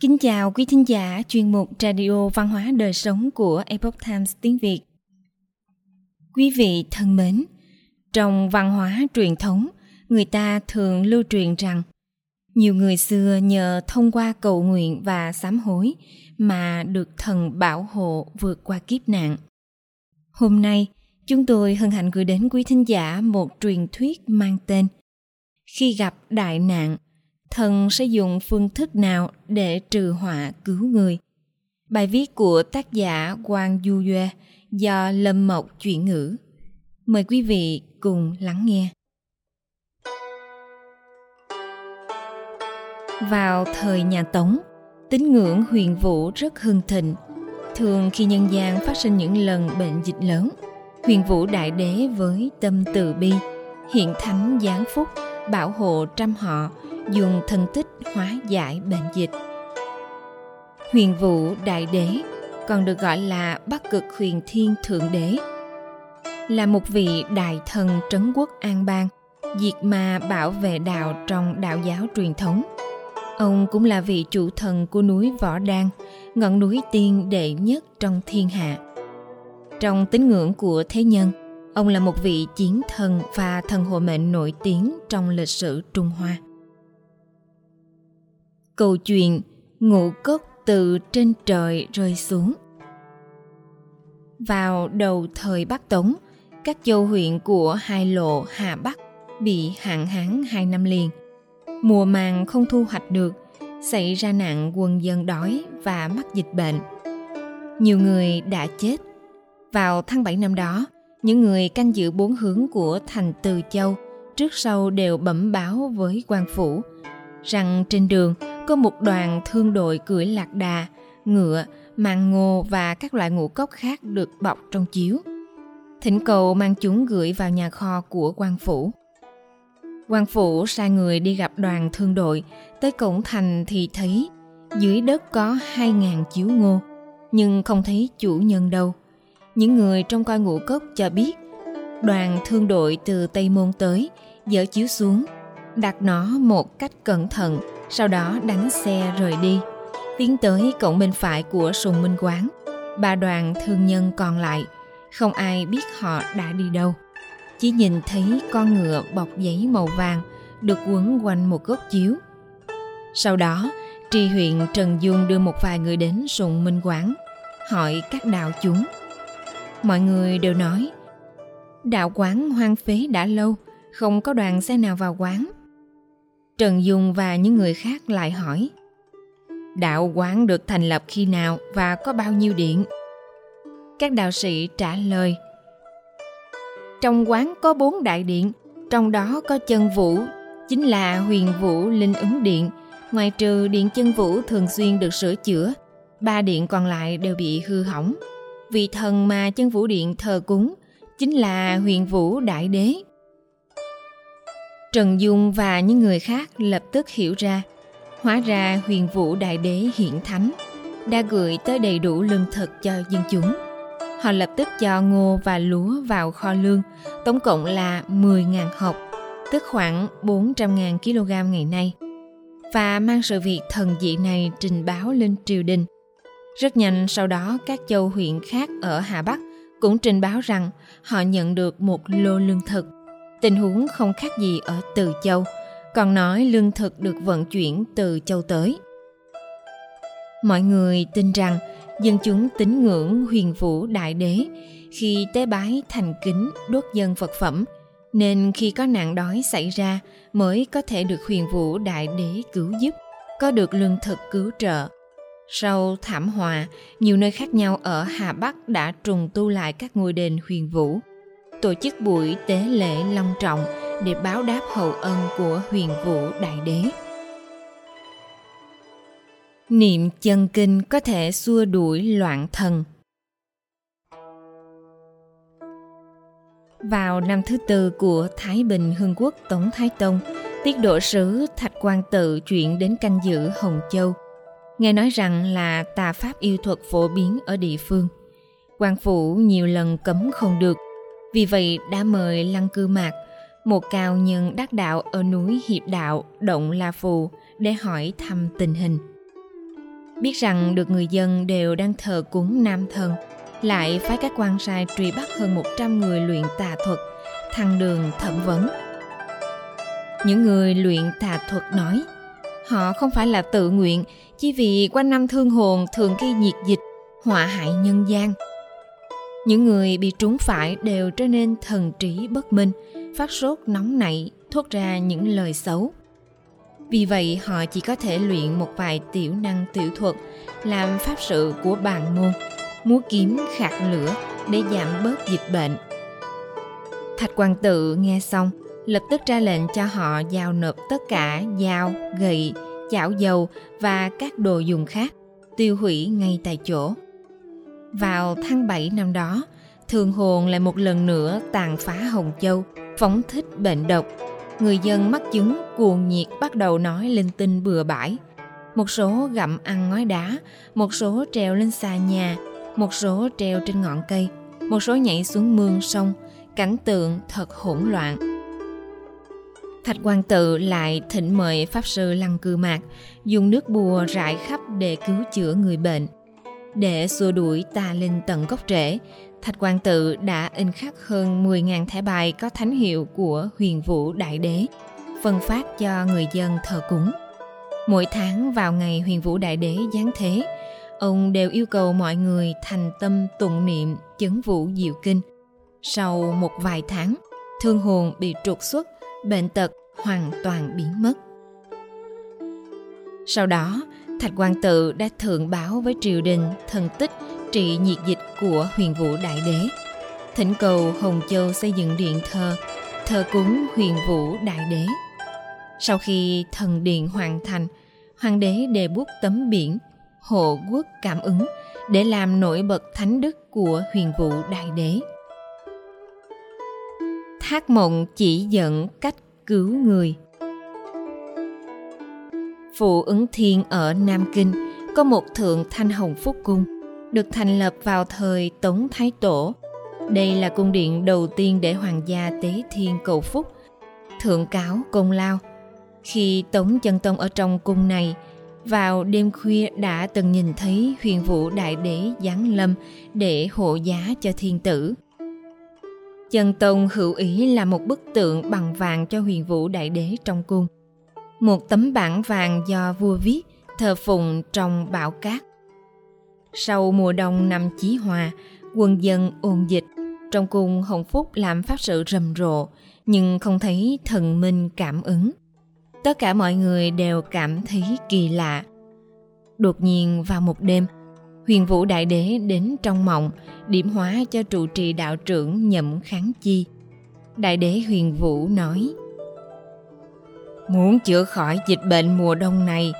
Kính chào quý thính giả chuyên mục Radio Văn hóa Đời Sống của Epoch Times tiếng Việt. Quý vị thân mến, trong văn hóa truyền thống, người ta thường lưu truyền rằng nhiều người xưa nhờ thông qua cầu nguyện và sám hối mà được thần bảo hộ vượt qua kiếp nạn. Hôm nay, chúng tôi hân hạnh gửi đến quý thính giả một truyền thuyết mang tên Khi gặp đại nạn, thần sẽ dùng phương thức nào để trừ họa cứu người. Bài viết của tác giả Quang Du Yue do Lâm Mộc chuyển ngữ. Mời quý vị cùng lắng nghe. Vào thời nhà Tống, tín ngưỡng huyền vũ rất hưng thịnh. Thường khi nhân gian phát sinh những lần bệnh dịch lớn, huyền vũ đại đế với tâm từ bi, hiện thánh giáng phúc, bảo hộ trăm họ, dùng thần tích hóa giải bệnh dịch. Huyền vũ đại đế, còn được gọi là Bắc cực huyền thiên thượng đế, là một vị đại thần trấn quốc an bang, diệt ma bảo vệ đạo trong đạo giáo truyền thống. Ông cũng là vị chủ thần của núi võ đan, ngọn núi tiên đệ nhất trong thiên hạ. Trong tín ngưỡng của thế nhân, ông là một vị chiến thần và thần hộ mệnh nổi tiếng trong lịch sử trung hoa câu chuyện ngũ cốc từ trên trời rơi xuống vào đầu thời bắc tống các châu huyện của hai lộ Hà Bắc bị hạn hán hai năm liền. Mùa màng không thu hoạch được, xảy ra nạn quân dân đói và mắc dịch bệnh. Nhiều người đã chết. Vào tháng 7 năm đó, những người canh giữ bốn hướng của thành Từ Châu trước sau đều bẩm báo với quan phủ rằng trên đường có một đoàn thương đội cưỡi lạc đà, ngựa, màng ngô và các loại ngũ cốc khác được bọc trong chiếu thỉnh cầu mang chúng gửi vào nhà kho của quan phủ. Quan phủ sai người đi gặp đoàn thương đội, tới cổng thành thì thấy dưới đất có hai ngàn chiếu ngô, nhưng không thấy chủ nhân đâu. Những người trong coi ngũ cốc cho biết, đoàn thương đội từ Tây Môn tới, dỡ chiếu xuống, đặt nó một cách cẩn thận, sau đó đánh xe rời đi, tiến tới cổng bên phải của Sùng Minh Quán. Ba đoàn thương nhân còn lại – không ai biết họ đã đi đâu. Chỉ nhìn thấy con ngựa bọc giấy màu vàng được quấn quanh một gốc chiếu. Sau đó tri huyện trần dung đưa một vài người đến sùng minh quán hỏi các đạo chúng. Mọi người đều nói đạo quán hoang phế đã lâu không có đoàn xe nào vào quán trần dung và những người khác lại hỏi, đạo quán được thành lập khi nào và có bao nhiêu điện? Các đạo sĩ trả lời, trong quán có bốn đại điện, trong đó có chân vũ, chính là huyền vũ linh ứng điện. Ngoài trừ điện chân vũ thường xuyên được sửa chữa, ba điện còn lại đều bị hư hỏng. Vị thần mà chân vũ điện thờ cúng chính là huyền vũ đại đế trần dung và những người khác lập tức hiểu ra hóa ra huyền vũ đại đế hiển thánh đã gửi tới đầy đủ lương thực cho dân chúng Họ lập tức cho ngô và lúa vào kho lương, tổng cộng là 10.000 hộp, tức khoảng 400.000 kg ngày nay, và mang sự việc thần dị này trình báo lên triều đình. Rất nhanh sau đó các châu huyện khác ở Hà Bắc cũng trình báo rằng họ nhận được một lô lương thực. Tình huống không khác gì ở Từ Châu, còn nói lương thực được vận chuyển từ châu tới. Mọi người tin rằng dân chúng tín ngưỡng huyền vũ đại đế. Khi tế bái thành kính đốt dân vật phẩm nên khi có nạn đói xảy ra mới có thể được huyền vũ đại đế cứu giúp có được lương thực cứu trợ. Sau thảm họa nhiều nơi khác nhau ở hà bắc đã trùng tu lại các ngôi đền huyền vũ tổ chức buổi tế lễ long trọng để báo đáp hậu ân của huyền vũ đại đế Niệm chân kinh có thể xua đuổi loạn thần. Vào năm thứ tư của Thái Bình Hưng Quốc Tống Thái Tông, tiết độ sứ Thạch Quan Tự chuyển đến canh giữ Hồng Châu. Nghe nói rằng là tà pháp yêu thuật phổ biến ở địa phương. quan phủ nhiều lần cấm không được, vì vậy đã mời Lăng Cư Mạc, một cao nhân đắc đạo ở núi Hiệp Đạo, Động La Phù để hỏi thăm tình hình. Biết rằng được người dân đều đang thờ cúng nam thần, lại phái các quan sai truy bắt hơn 100 người luyện tà thuật, thăng đường thẩm vấn. Những người luyện tà thuật nói, họ không phải là tự nguyện, chỉ vì quanh năm thương hồn thường gây nhiệt dịch, họa hại nhân gian. Những người bị trúng phải đều trở nên thần trí bất minh, phát sốt nóng nảy, thốt ra những lời xấu. Vì vậy họ chỉ có thể luyện một vài tiểu năng tiểu thuật, làm pháp sự của bàn môn, múa kiếm khạc lửa để giảm bớt dịch bệnh. Thạch quan tự nghe xong, lập tức ra lệnh cho họ giao nộp tất cả dao, gậy, chảo dầu và các đồ dùng khác, tiêu hủy ngay tại chỗ. Vào tháng 7 năm đó, Thường hồn lại một lần nữa tàn phá Hồng Châu, phóng thích bệnh độc. Người dân mắc chứng cuồng nhiệt bắt đầu nói linh tinh bừa bãi. Một số gặm ăn ngói đá, một số treo lên xà nhà, một số treo trên ngọn cây, một số nhảy xuống mương sông, cảnh tượng thật hỗn loạn. Thạch quan tự lại thỉnh mời Pháp Sư Lăng Cư Mạc dùng nước bùa rải khắp để cứu chữa người bệnh. Để xua đuổi tà linh tận gốc rễ, Thạch quan tự đã in khắc hơn 10.000 thẻ bài có thánh hiệu của huyền vũ đại đế, phân phát cho người dân thờ cúng. Mỗi tháng vào ngày huyền vũ đại đế giáng thế, ông đều yêu cầu mọi người thành tâm tụng niệm chấn vũ diệu kinh. Sau một vài tháng, thương hồn bị trục xuất, bệnh tật hoàn toàn biến mất. Sau đó, Thạch quan tự đã thượng báo với triều đình thần tích trị nhiệt dịch của huyền vũ đại đế. Thỉnh cầu hồng châu xây dựng điện thờ thờ cúng huyền vũ đại đế. Sau khi thần điện hoàn thành, hoàng đế đề bút tấm biển, hộ quốc cảm ứng để làm nổi bật thánh đức của huyền vũ đại đế. Thác mộng chỉ dẫn cách cứu người phụ ứng thiên ở nam kinh có một thượng thanh hồng phúc cung được thành lập vào thời Tống Thái Tổ. Đây là cung điện đầu tiên để hoàng gia tế thiên cầu phúc, thượng cáo công lao. Khi Tống Chân Tông ở trong cung này, vào đêm khuya đã từng nhìn thấy huyền vũ đại đế giáng lâm để hộ giá cho thiên tử. Chân Tông hữu ý là một bức tượng bằng vàng cho huyền vũ đại đế trong cung. Một tấm bản vàng do vua viết thờ phụng trong bão cát sau mùa đông năm Chí Hòa, quân dân ôn dịch. Trong cung Hồng Phúc làm pháp sự rầm rộ, nhưng không thấy thần minh cảm ứng. Tất cả mọi người đều cảm thấy kỳ lạ. Đột nhiên vào một đêm, huyền vũ đại đế đến trong mộng, điểm hóa cho trụ trì đạo trưởng nhậm kháng chi. Đại đế huyền vũ nói, Muốn chữa khỏi dịch bệnh mùa đông này,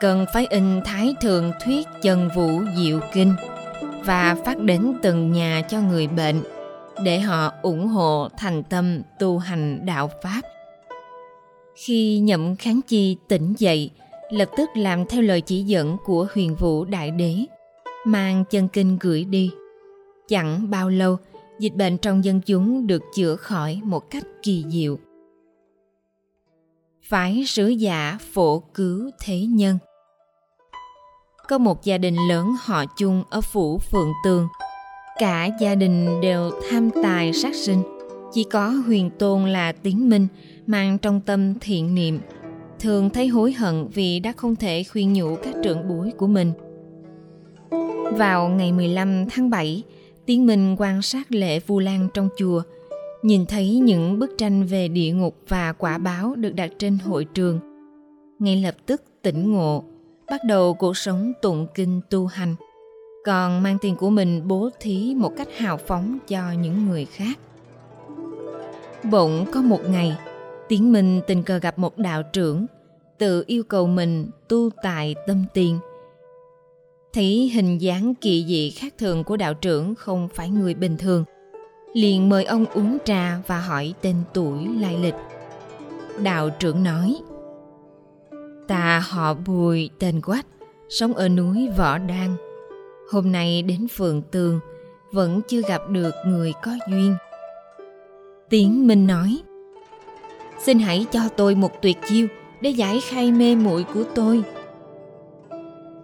cần phải in thái thường thuyết chân vũ diệu kinh và phát đến từng nhà cho người bệnh để họ ủng hộ thành tâm tu hành đạo pháp. Khi nhậm kháng chi tỉnh dậy lập tức làm theo lời chỉ dẫn của huyền vũ đại đế mang chân kinh gửi đi. Chẳng bao lâu dịch bệnh trong dân chúng được chữa khỏi một cách kỳ diệu phải sứ giả phổ cứu thế nhân. Có một gia đình lớn họ chung ở phủ phượng tường. Cả gia đình đều tham tài sát sinh. Chỉ có huyền tôn là tiến minh mang trong tâm thiện niệm. Thường thấy hối hận vì đã không thể khuyên nhủ các trưởng bối của mình. Vào ngày 15 tháng 7, Tiến Minh quan sát lễ Vu Lan trong chùa, nhìn thấy những bức tranh về địa ngục và quả báo được đặt trên hội trường. Ngay lập tức tỉnh ngộ, bắt đầu cuộc sống tụng kinh tu hành, còn mang tiền của mình bố thí một cách hào phóng cho những người khác. Bỗng có một ngày, Tiến Minh tình cờ gặp một đạo trưởng, tự yêu cầu mình tu tại tâm tiền. Thấy hình dáng kỳ dị khác thường của đạo trưởng không phải người bình thường, liền mời ông uống trà và hỏi tên tuổi lai lịch. Đạo trưởng nói, Ta họ Bùi tên Quách, sống ở núi Võ Đan. Hôm nay đến phường tường, vẫn chưa gặp được người có duyên. Tiến Minh nói, Xin hãy cho tôi một tuyệt chiêu để giải khai mê muội của tôi.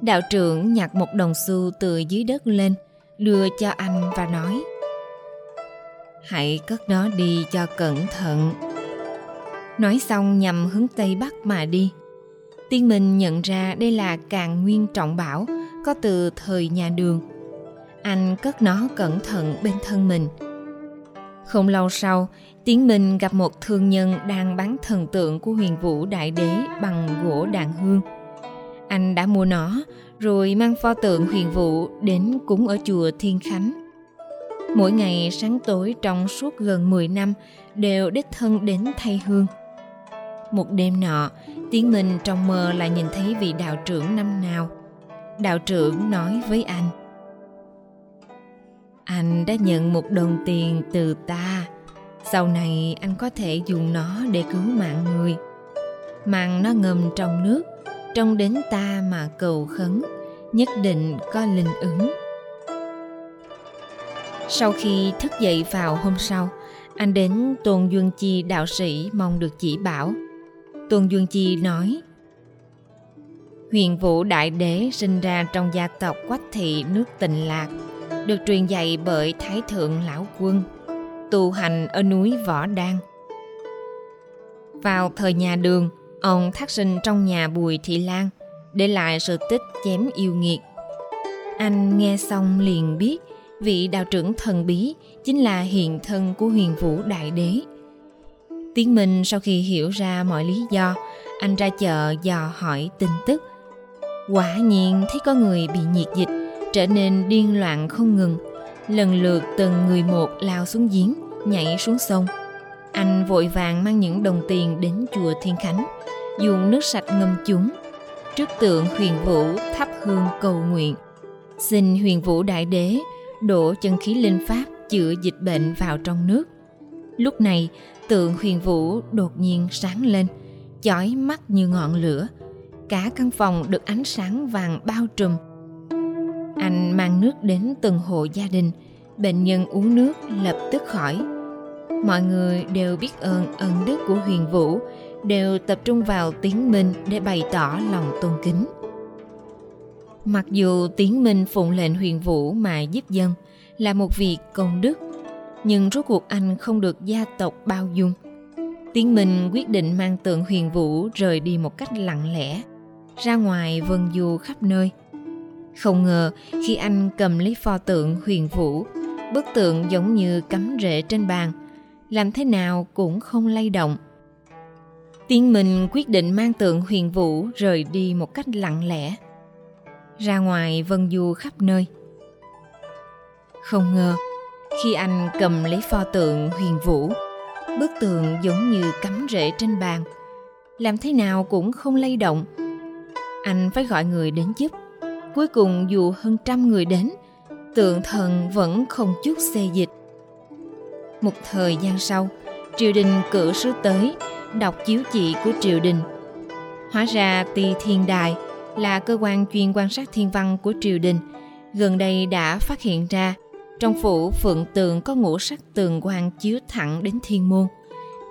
Đạo trưởng nhặt một đồng xu từ dưới đất lên, đưa cho anh và nói Hãy cất nó đi cho cẩn thận. Nói xong nhằm hướng Tây Bắc mà đi. Tiên Minh nhận ra đây là càng nguyên trọng bảo có từ thời nhà đường. Anh cất nó cẩn thận bên thân mình. Không lâu sau, Tiến Minh gặp một thương nhân đang bán thần tượng của huyền vũ đại đế bằng gỗ đàn hương. Anh đã mua nó rồi mang pho tượng huyền vũ đến cúng ở chùa Thiên Khánh. Mỗi ngày sáng tối trong suốt gần 10 năm đều đích thân đến thay hương. Một đêm nọ, Tiến Minh trong mơ lại nhìn thấy vị đạo trưởng năm nào. Đạo trưởng nói với anh, Anh đã nhận một đồng tiền từ ta, sau này anh có thể dùng nó để cứu mạng người. Mang nó ngâm trong nước, trông đến ta mà cầu khấn, nhất định có linh ứng. Sau khi thức dậy vào hôm sau, anh đến Tôn Duân Chi đạo sĩ mong được chỉ bảo. Tôn Duân Chi nói, Huyền Vũ Đại Đế sinh ra trong gia tộc Quách Thị nước Tịnh Lạc, được truyền dạy bởi Thái Thượng Lão Quân, tu hành ở núi Võ Đan. Vào thời nhà đường, ông thác sinh trong nhà Bùi Thị Lan, để lại sự tích chém yêu nghiệt. Anh nghe xong liền biết vị đạo trưởng thần bí chính là hiện thân của huyền vũ đại đế. Tiến Minh sau khi hiểu ra mọi lý do, anh ra chợ dò hỏi tin tức. Quả nhiên thấy có người bị nhiệt dịch, trở nên điên loạn không ngừng. Lần lượt từng người một lao xuống giếng, nhảy xuống sông. Anh vội vàng mang những đồng tiền đến chùa Thiên Khánh, dùng nước sạch ngâm chúng. Trước tượng huyền vũ thắp hương cầu nguyện. Xin huyền vũ đại đế đổ chân khí linh pháp chữa dịch bệnh vào trong nước. Lúc này, tượng huyền vũ đột nhiên sáng lên, chói mắt như ngọn lửa. Cả căn phòng được ánh sáng vàng bao trùm. Anh mang nước đến từng hộ gia đình, bệnh nhân uống nước lập tức khỏi. Mọi người đều biết ơn ân đức của huyền vũ, đều tập trung vào tiếng minh để bày tỏ lòng tôn kính. Mặc dù tiến minh phụng lệnh huyền vũ mà giúp dân là một việc công đức, nhưng rốt cuộc anh không được gia tộc bao dung. Tiến minh quyết định mang tượng huyền vũ rời đi một cách lặng lẽ, ra ngoài vân du khắp nơi. Không ngờ khi anh cầm lấy pho tượng huyền vũ, bức tượng giống như cắm rễ trên bàn, làm thế nào cũng không lay động. Tiến Minh quyết định mang tượng huyền vũ rời đi một cách lặng lẽ ra ngoài vân du khắp nơi. Không ngờ, khi anh cầm lấy pho tượng huyền vũ, bức tượng giống như cắm rễ trên bàn, làm thế nào cũng không lay động. Anh phải gọi người đến giúp. Cuối cùng dù hơn trăm người đến, tượng thần vẫn không chút xê dịch. Một thời gian sau, triều đình cử sứ tới, đọc chiếu chỉ của triều đình. Hóa ra tỳ thiên đài – là cơ quan chuyên quan sát thiên văn của triều đình, gần đây đã phát hiện ra trong phủ phượng tường có ngũ sắc tường quan chiếu thẳng đến thiên môn,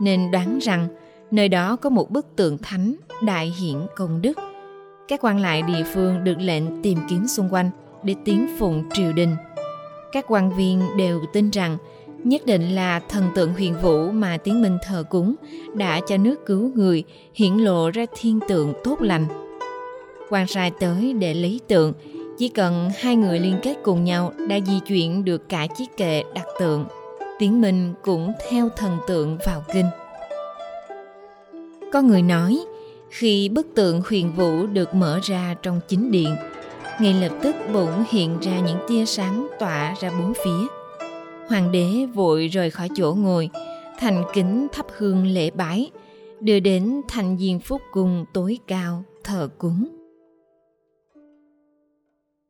nên đoán rằng nơi đó có một bức tượng thánh đại hiển công đức. Các quan lại địa phương được lệnh tìm kiếm xung quanh để tiến phụng triều đình. Các quan viên đều tin rằng nhất định là thần tượng huyền vũ mà tiến minh thờ cúng đã cho nước cứu người hiển lộ ra thiên tượng tốt lành quan sai tới để lấy tượng. Chỉ cần hai người liên kết cùng nhau đã di chuyển được cả chiếc kệ đặt tượng. Tiến minh cũng theo thần tượng vào kinh. Có người nói, khi bức tượng huyền vũ được mở ra trong chính điện, ngay lập tức bỗng hiện ra những tia sáng tỏa ra bốn phía. Hoàng đế vội rời khỏi chỗ ngồi, thành kính thắp hương lễ bái, đưa đến thành diên phúc cung tối cao thờ cúng.